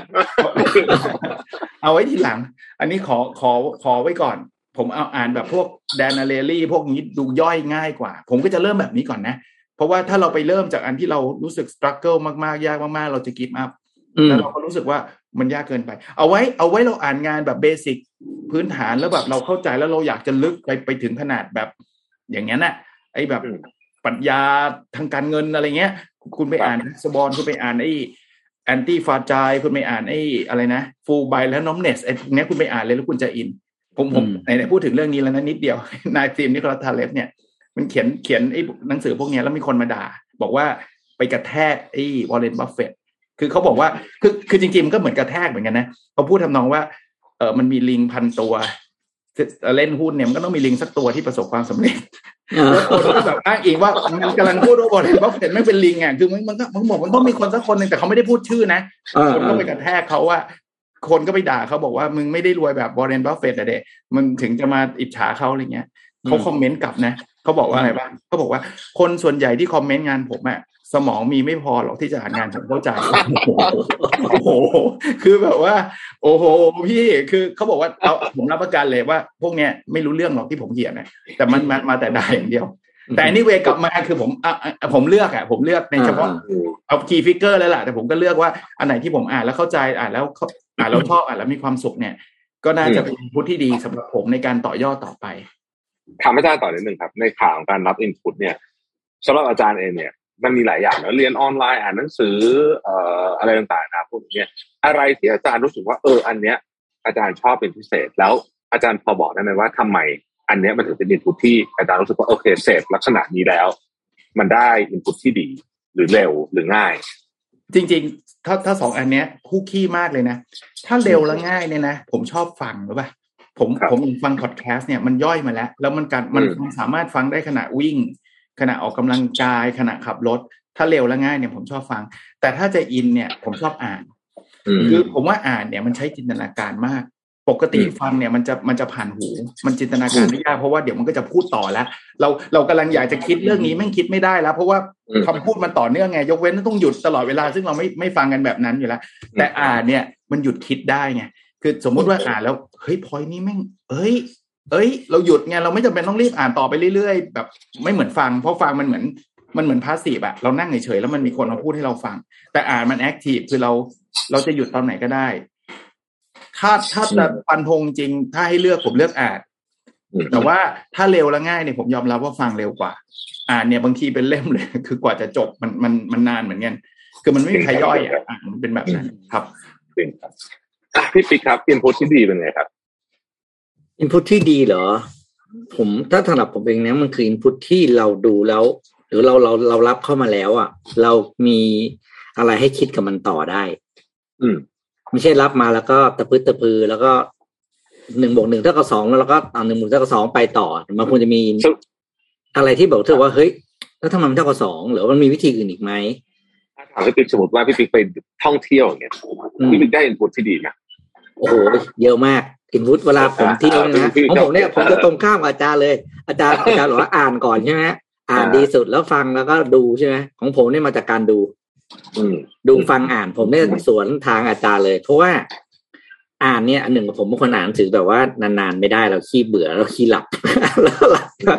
Speaker 4: เอาไว้ทีหลัง อันนี้ขอขอขอไว้ก่อน ผมเอาอ่านแบบพวก Dan Ariely พวกนี้ดูย่อยง่ายกว่า ผมก็จะเริ่มแบบนี้ก่อนนะ เพราะว่าถ้าเราไปเริ่มจากอันที่เรารู้สึก struggle มากๆ ยากมากๆ เราจะ give up อื
Speaker 2: ม
Speaker 4: แล้วเราก็รู้สึกว่ามันยากเกินไป เอาไว้ เอาไว้เราอ่านงานแบบ basic พื้นฐานแล้วแบบเราเข้าใจแล้วเราอยากจะลึกไปไปถึงขนาดแบบ อย่างนั้นน่ะ ไอ้แบบ
Speaker 3: อืม
Speaker 4: ปรัชญาทางการเงินอะไรเงี้ย คุณไปอ่านสบอนคุณไปอ่านไอ้Antifragile คุณไปอ่านไอ้อะไรนะ Fooled by Randomness ไอ้พวกเนี้ยคุณไปอ่านเลยแล้วคุณจะอิน ผมผม
Speaker 2: อืม
Speaker 4: ไหนๆพูดถึงเรื่องนี้แล้วนะนิดเดียว Nassim Nicholas Taleb เนี่ย มันเขียนเขียนไอ้หนังสือพวกนี้แล้วมีคนมาด่า บอกว่าไปกระแทกไอ้ Warren Buffett คือเขาบอกว่าคือคือจริงๆมันก็เหมือนกระแทกเหมือนกันนะเขาพูดทำนองว่าเออมันมีลิงพันตัวเล่นหุ้นเนี่ยมันก็ต้องมีลิงสักตัวที่ประสบความสำเร็จแล้วคนก็แบบอ้างอิงว่ามันกำลังพูดว่า Warren Buffett แม่งเป็นลิงอะคือมันมันก็มันบอกมันต้องมีคนสักคนหนึ่งแต่เขาไม่ได้พูดชื่อนะคนก็ไปกระแทกเขาว่าคนก็ไปด่าเขาบอกว่ามึงไม่ได้รวยแบบ Warren Buffett อะดิมึงถึงจะมาอิจฉาเขาอะไรเงี้ย เขาคอมเมนต์กลับนะเขาบอกว่าอะไรบ้างเขาบอกว่า คนส่วนใหญ่ที่คอมเมนต์งานผมอะสมองมีไม่พอหรอกที่จะอ่านงานผมเข้าใจโอ้โห คือแบบว่า โอ้โห พี่คือเขาบอกว่าเอาผมรับประกันเลยว่า พวกเนี้ยไม่รู้เรื่องหรอกที่ผมเขียนนะแต่มันมามาแต่ด่าอย่างเดียว แต่นี่เวกลับมาคือผมอะอะผมเลือกอะ ผมเลือกในเฉพาะ
Speaker 3: อืม
Speaker 4: เอา key figure แล้วแหละแต่ผมก็เลือกว่าอันไหนที่ผมอ่านแล้วเข้าใจอ่านแล้วเข้าอ่านแล้วชอบอ่านแล้วมีความสุขเนี่ย ก็น่าจะเป็น input ที่ดีสำหรับผมในการต่อยอดต่อไป
Speaker 3: ถามอาจารย์ต่อนิดหนึ่งครับ ในขาของการรับ input เนี่ยสำหรับอาจารย์เองเนี่ยมันมีหลายอย่างนะเรียนออนไลน์อ่านหนังสือเอ่ออะไรต่างๆนะพวกนี้อะไรที่อาจารย์รู้สึกว่าเอออันเนี้ย อาจารย์ชอบเป็นพิเศษ แล้วอาจารย์พอบอกได้ไหมว่าทำไม อันเนี้ยมันถึงเป็นอินพุตที่อาจารย์รู้สึกว่าโอเคเสพลักษณะนี้แล้ว มันได้อินพุตที่ดีหรือเร็วหรือง่าย
Speaker 4: จริง ๆ ถ้าถ้าสองอันเนี้ยคู่ขี้มากเลยนะ ถ้าเร็วและง่ายเนี่ยนะผมชอบฟังหรือป่ะ ผม
Speaker 3: ครับ
Speaker 4: ผมฟังพอดแคสต์เนี่ยมันย่อยมาแล้ว แล้วมันการมัน
Speaker 3: อืม
Speaker 4: มันสามารถฟังได้ขณะวิ่ง ขณะออกกำลังกาย ขณะขับรถ ถ้าเร็วและง่ายเนี่ยผมชอบฟัง แต่ถ้าจะอินเนี่ยผมชอบอ่าน
Speaker 3: อืม
Speaker 4: คือผมว่าอ่านเนี่ยมันใช้จินตนาการมาก ปกติ
Speaker 3: อืม
Speaker 4: ฟังเนี่ยมันจะมันจะผ่านหู มันจินตนาการไม่ยากเพราะว่าเดี๋ยวมันก็จะพูดต่อแล้ว เราเรากำลังอยากจะคิดเรื่องนี้แม่งคิดไม่ได้แล้ว เพราะว่า
Speaker 3: อืม
Speaker 4: คำพูดมันต่อเนื่องไง ยกเว้นต้องหยุดตลอดเวลาซึ่งเราไม่ไม่ฟังกันแบบนั้นอยู่แล้วแต่อ่านเนี่ยมันหยุดคิดได้ไง คือสมมุติว่าอ่านแล้วเฮ้ยพอยนี้แม่งเอ้ย เอ้ย เราหยุดไงเราไม่จำเป็นต้องรีบอ่านต่อไปเรื่อยๆ แบบไม่เหมือนฟัง เพราะฟังมันเหมือนมันเหมือนพาสซีฟอะเรานั่งเฉยๆแล้วมันมีคนมาพูดให้เราฟัง แต่อ่านมัน active คือเราเราจะหยุดตอนไหนก็ได้ ถ้าถ้าจะฟันธงจริง ถ้าให้เลือกผมเลือกอ่านแต่ว่าถ้าเร็วและง่ายเนี่ยผมยอมรับว่าฟังเร็วกว่า อ่านเนี่ยบางทีเป็นเล่มเลย คือกว่าจะจบมันมันมันนานเหมือนกันคือมันไม่มีใครย่อยอะมันเป็นแบบนั้นครับ
Speaker 3: จริงครับ พี่ปิ๊กครับ input ที่ดีเป็นไงครับ
Speaker 2: input ที่ดีเหรอ ผมถ้าสำหรับผมเองเนี่ยมันคือ input ที่เราดูแล้ว หรือเราเราเรารับเข้ามาแล้วอะ เรามีอะไรให้คิดกับมันต่อได้
Speaker 3: อืม
Speaker 2: ไม่ใช่รับมาแล้วก็ตะพื้ตะพือแล้วก็หนึ่งบวกหนึ่งเท่ากับสองแล้วเราก็เอาหนึ่งบวกเท่ากับสองไปต่อ มันควรจะมี
Speaker 3: ซึ่ง
Speaker 2: อะไรที่บอกเธอว่าเฮ้ยแล้วทำไมมันเท่ากับสองหรือว่ามันมีวิธีอื่นอีกไหม
Speaker 3: ถ้าถามพี่ปิ๊กสมมติว่าพี่ปิ๊กไปท่องเที่ยวอย่างเงี้ย
Speaker 2: อืม
Speaker 3: พี่ปิ๊กได้อินพุตที่ดีไหม
Speaker 2: โอ้โหเยอะมากอินพุตเวลาผมเที่ยวเนยนะ
Speaker 3: พี่
Speaker 2: ของผมเนี่ย
Speaker 3: พี่
Speaker 2: ผมจะตรงข้ามกับอาจารย์เลย อาจารย์อาจารย์บอกว่าอ่านก่อนใช่ไหมอ่าน
Speaker 3: อ่า
Speaker 2: ดีสุดแล้วฟังแล้วก็ดูใช่ไหมของผมเนี่ยมาจากการดู
Speaker 3: อืม
Speaker 2: ดูฟังอ่านผมเนี่ยสวนทางอาจารย์เลย เพราะว่าอ่านเนี่ยอันหนึ่งผมเป็นคนอ่านหนังสือแบบว่านานๆไม่ได้เราขี้เบื่อเราขี้หลับแล้วหลับก็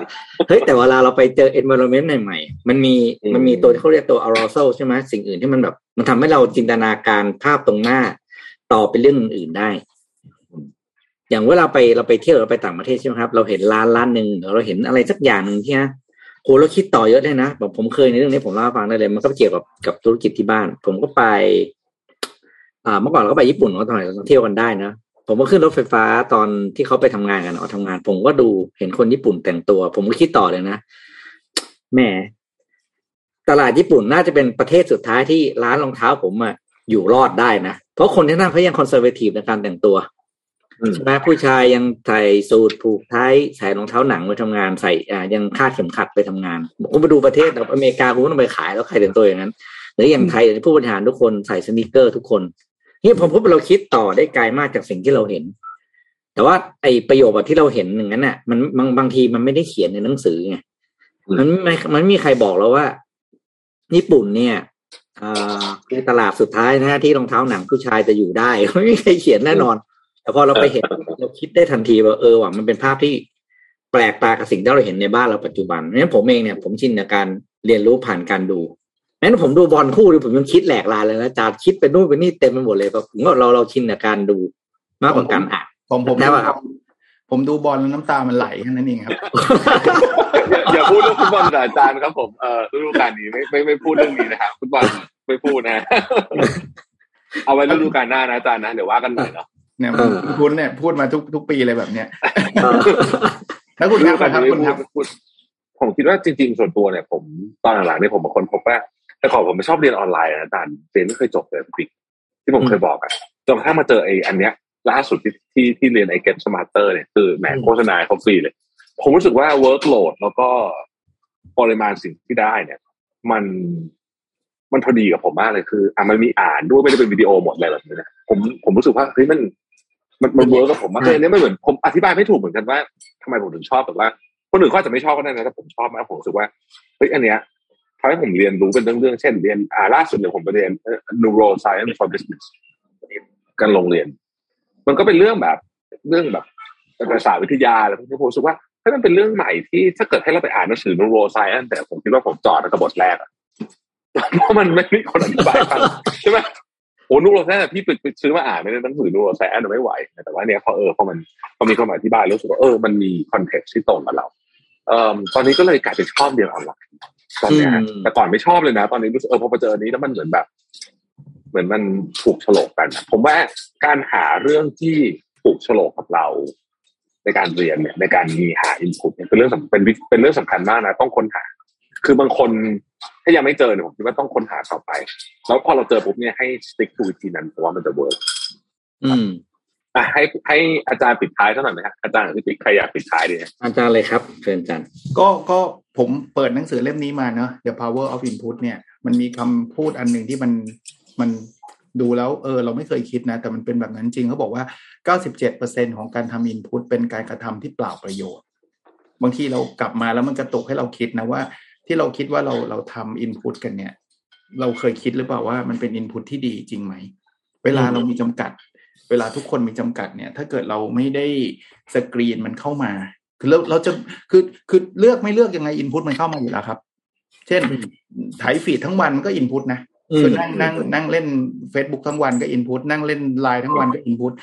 Speaker 2: เฮ้ยแต่เวลาเราไปเจอ environment ใหม่ๆมันมี
Speaker 3: อืม
Speaker 2: มันมีตัวที่เขาเรียกตัว arousal ใช่ไหมสิ่งอื่นที่มันแบบ มันทำให้เราจินตนาการภาพตรงหน้า ต่อเป็นเรื่องอื่นๆได้ อย่างเวลาไปเราไปเที่ยวเราไปต่างประเทศใช่ไหมครับ เราเห็นร้านร้านหนึ่งหรือเราเห็นอะไรสักอย่างหนึ่งที่นะโหเราคิดต่อเยอะเลยนะแบบผมเคยในเรื่องนี้ผมเล่าฟังได้เลย มันก็เกี่ยวกับกับธุรกิจที่บ้าน ผมก็ไป อ่าเมื่อก่อนเราก็ไปญี่ปุ่นก็ตอนไหนเราเที่ยวกันได้นะผมก็ขึ้นรถไฟฟ้าตอนที่เขาไปทำงานกันออกทำงาน ผมก็ดูเห็นคนญี่ปุ่นแต่งตัว ผมก็คิดต่อเลยนะแหมตลาดญี่ปุ่นน่าจะเป็นประเทศสุดท้ายที่ร้านรองเท้าผมอะ อยู่รอดได้นะ เพราะคนที่นั่นเขายังคอนเซอร์เวทีฟในการแต่งตัว
Speaker 3: อืม
Speaker 2: ใช่ไหมผู้ชายยังใส่สูทผูกไทยใส่รองเท้าหนังไปทำงานใส่อ่ายังคาดเข็มขัดไปทำงานผมไปดูประเทศแบบอเมริกาคุณต้องไปขายแล้วใครแต่งตัวอย่างนั้น หรืออย่างไทยผู้บริหารทุกคนใส่สนิเกอร์ทุกคนนี่ผมพบเราคิดต่อได้ไกลมากจากสิ่งที่เราเห็น แต่ว่าไอประโยคแบบที่เราเห็นอย่างนั้นน่ะ มันบางบางทีมันไม่ได้เขียนในหนังสือไง
Speaker 3: อืม
Speaker 2: มันไม่มันไม่มีใครบอกเราว่า ญี่ปุ่นเนี่ย อ่าคือตลาดสุดท้ายนะที่รองเท้าหนังผู้ชายจะอยู่ได้ไม่มีใครเขียนแน่นอน
Speaker 5: แต่พอเราไปเห็นเราคิดได้ทันทีว่าเออว่ามันเป็นภาพที่แปลกตากับสิ่งที่เราเห็นในบ้านเราปัจจุบันเพราะฉะนั้นผมเองเนี่ยผมชินกับการเรียนรู้ผ่านการดูงั้นผมดูบอลคู่ดิผมยังคิดแหลกลายเลยนะจาคิดไปนู่นไปนี่เต็มไปหมดเลยผมว่าเราเราชินกับการดูมากกว่าการอ่าน
Speaker 4: ผมผม
Speaker 5: แน่ป่ะครับ
Speaker 4: ผมดูบอลแล้วน้ำตามันไหลแค่นั้นเองครับ
Speaker 3: อย่าพูดเรื่องฟุตบอลกับอาจารย์ครับผมเออฤดูกาลนี้ไม่ไม่ไม่พูดเรื่องนี้นะครับฟุตบอลไม่พูดนะ เอาไว้ฤดูกาลหน้านะอาจารย์นะเดี๋ยวว่ากันใหม่เนาะ
Speaker 4: เนี่ย
Speaker 5: เออ
Speaker 4: คุณเนี่ยพูดมาทุกทุกปีเลยแบบเนี้ย
Speaker 5: เออ
Speaker 4: แล้วคุณ
Speaker 3: ฤ
Speaker 4: ครั
Speaker 3: ดู
Speaker 4: บ
Speaker 3: กาล
Speaker 4: ครับ
Speaker 3: นี้
Speaker 4: คุณ
Speaker 3: พู
Speaker 4: ครั
Speaker 3: ด
Speaker 4: บ
Speaker 3: พูดผมคิดว่าจริงๆส่วนตัวเนี่ย ผมตอนหลังๆเนี่ยผมเป็นคนพบว่าแต่ก่อนผมไม่ชอบเรียนออนไลน์นะอาจารย์เรียนไม่เคยจบเลยปิ๊กที่ผมเคยบอกอะจนกระทั่งมาเจอไอ้อันเนี้ย ล่าสุดที่ที่ที่เรียนไอ้ Get Smarter เนี่ยคือแหมโฆษณาเขาฟรีเลย ผมรู้สึกว่า workload แล้วก็ปริมาณสิ่งที่ได้เนี่ย มันมันพอดีกับผมมากเลยคืออะมันมีอ่านด้วยไม่ได้เป็นวิดีโอหมดเลยแบบนี้นะผมผมรู้สึกว่าเฮ้ยมันมันมันเวิร์กกับผมมากเลยเนี่ยไม่เหมือนผมอธิบายไม่ถูกเหมือนกันว่าทำไมผมถึงชอบแต่ว่า คนอื่นก็อาจจะไม่ชอบก็ได้นะแต่ผมชอบมากผมรู้สึกว่าเฮ้ยอันเนี้ยทำให้ผมเรียนรู้เป็นเรื่องๆเช่นเรียนอ่าล่าสุดเนี่ยผมไปเรียนเอ่อ neuroscience for business การลงเรียน มันก็เป็นเรื่องแบบเรื่องแบบประสาทวิทยาอะไรพวกนี้ผมรู้สึกว่าถ้ามันเป็นเรื่องใหม่ที่ถ้าเกิดให้เราไปอ่านหนังสือ neuroscience แต่ผมคิดว่าผมจอดตั้งแต่บทแรกอะเพราะมันไม่มีคนอธิบายฟังใช่ไหมโอ้ neuroscience พี่ไปไปซื้อมาอ่านไม่ได้หนังสือ neuroscience ไม่ไหวแต่ว่าเนี้ยพอเออพอมันพอมีคนมาอธิบายรู้สึกว่าเออมันมี context ที่ตรงกับเราเอ่อตอนนี้ก็เลยกลายเป็นชอบเรียนออนไลน์ตอนเนี้ยฮะ
Speaker 5: อืม
Speaker 3: แต่ก่อนไม่ชอบเลยนะ ตอนนี้รู้สึกเออพอมาเจออันนี้แล้วมันเหมือนแบบ เหมือนมันถูกโฉลกกันอะผมว่าการหาเรื่องที่ถูกโฉลกกับเรา ในการเรียนเนี่ยในการมีหาอินพุตเนี่ยเป็นเรื่องสำเป็นวิเป็นเรื่องสำคัญมากนะต้องค้นหา คือบางคนถ้ายังไม่เจอเนี่ยผมคิดว่าต้องค้นหาต่อไป แล้วพอเราเจอปุ๊บเนี่ยให้ stick to วิธีนั้นเพราะว่ามันจะเวิร์ก
Speaker 5: อืม
Speaker 3: อะให้ให้อาจารย์ปิดท้ายเท่านั้นไหมฮะอาจารย์หรือปิดใครอยากปิดท้ายดีฮะ
Speaker 5: อาจารย์เลยครับเชิญอาจารย์
Speaker 4: ก็ก็ผมเปิดหนังสือเล่มนี้มาเนอะ The Power of Input เนี่ยมันมีคำพูดอันหนึ่งที่มัน มันดูแล้วเออเราไม่เคยคิดนะ แต่มันเป็นแบบนั้นจริงเขาบอกว่า 97%ของการทำ Input เป็นการกระทำที่เปล่าประโยชน์ บางทีเรากลับมาแล้วมันกระตุกให้เราคิดนะว่า ที่เราคิดว่าเราเราทำ Input กันเนี่ย เราเคยคิดหรือเปล่าว่ามันเป็น Input ที่ดีจริงไหม เวลาเรามีจำกัด เวลาทุกคนมีจำกัดเนี่ย ถ้าเกิดเราไม่ได้สกรีนมันเข้ามา คือเราเราจะคือคือเลือกไม่เลือกยังไง input มันเข้ามาอยู่แล้วครับ เช่นไถ feed ทั้งวันมันก็ input นะ
Speaker 5: อืม
Speaker 4: คือนั่งนั่งนั่งเล่น Facebook ทั้งวันก็ input นั่งเล่นไลน์ทั้งวันก็ input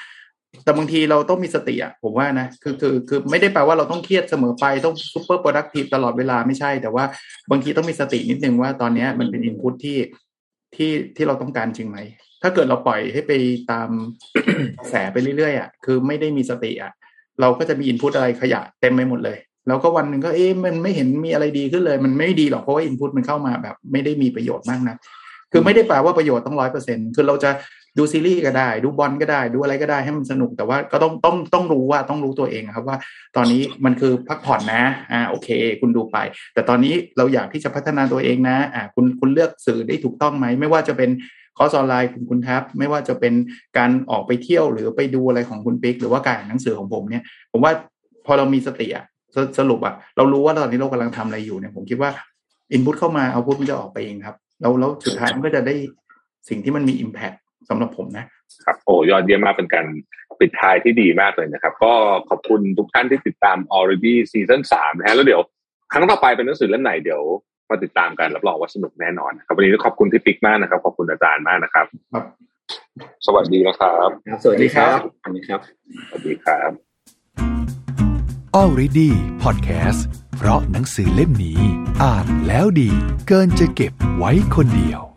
Speaker 4: แต่บางทีเราต้องมีสติอะผมว่านะคือคือคือไม่ได้แปลว่าเราต้องเครียดเสมอไปต้อง super productive ตลอดเวลาไม่ใช่ แต่ว่าบางทีต้องมีสตินิดนึงว่าตอนนี้มันเป็น input ที่ที่ที่เราต้องการจริงไหม ถ้าเกิดเราปล่อยให้ไปตามกระแสไปเรื่อยๆอะคือไม่ได้มีสติอะเราก็จะมี input อะไรขยะเต็มไปหมดเลย แล้วก็วันหนึ่งก็เอ๊ะมันไม่เห็นมีอะไรดีขึ้นเลย มันไม่ดีหรอกเพราะว่า input มันเข้ามาแบบ ไม่ได้มีประโยชน์มากนะ คือไม่ได้แปลว่าประโยชน์ต้องร้อยเปอร์เซ็นคือเราจะดูซีรีส์ก็ได้ ดูบอลก็ได้ ดูอะไรก็ได้ให้มันสนุกแต่ว่าก็ต้องต้องต้องรู้ว่าต้องรู้ตัวเองครับว่า ตอนนี้มันคือพักผ่อนนะอ่าโอเค คุณดูไป แต่ตอนนี้เราอยากที่จะพัฒนาตัวเองนะอ่าคุณคุณเลือกสื่อได้ถูกต้องไหมไม่ว่าจะเป็นคอร์สออนไลน์คุณคุณแท็บไม่ว่าจะเป็นการออกไปเที่ยวหรือไปดูอะไรของคุณปิ๊ก หรือว่าการอ่านหนังสือของผมเนี่ย ผมว่าพอเรามีสติอะสสรุปอะเรารู้ว่าตอนนี้เรากำลังทำอะไรอยู่เนี่ยผมคิดว่าอินพุตเข้ามาเอาพุตมันจะออกไปเองครับ แล้วแล้วสุดท้ายมันก็จะได้สิ่งที่มันมี Impact สำหรับผมนะ
Speaker 3: ครับโอ้ยอดเยี่ยมมากเป็นการปิดท้ายที่ดีมากเลยนะครับ ก็ขอบคุณทุกท่านที่ติดตาม already ซีซั่นสามนะฮะแล้วเดี๋ยว ครั้งต่อไปเป็นหนังสือเล่มไหนเดี๋ยวมาติดตามกันรับรองว่าสนุกแน่นอนนะครับวันนี้ขอบคุณพี่ปิ๊กมากนะครับ ขอบคุณอาจารย์มากนะครับ
Speaker 4: ครับ
Speaker 3: สวัสดีนะครับ
Speaker 5: สวัสดีครับสวัสดีครับ
Speaker 3: สวัสดีครับ
Speaker 1: Already Podcast เพราะหนังสือเล่มนี้ อ่านแล้วดี เกินจะเก็บไว้คนเดียว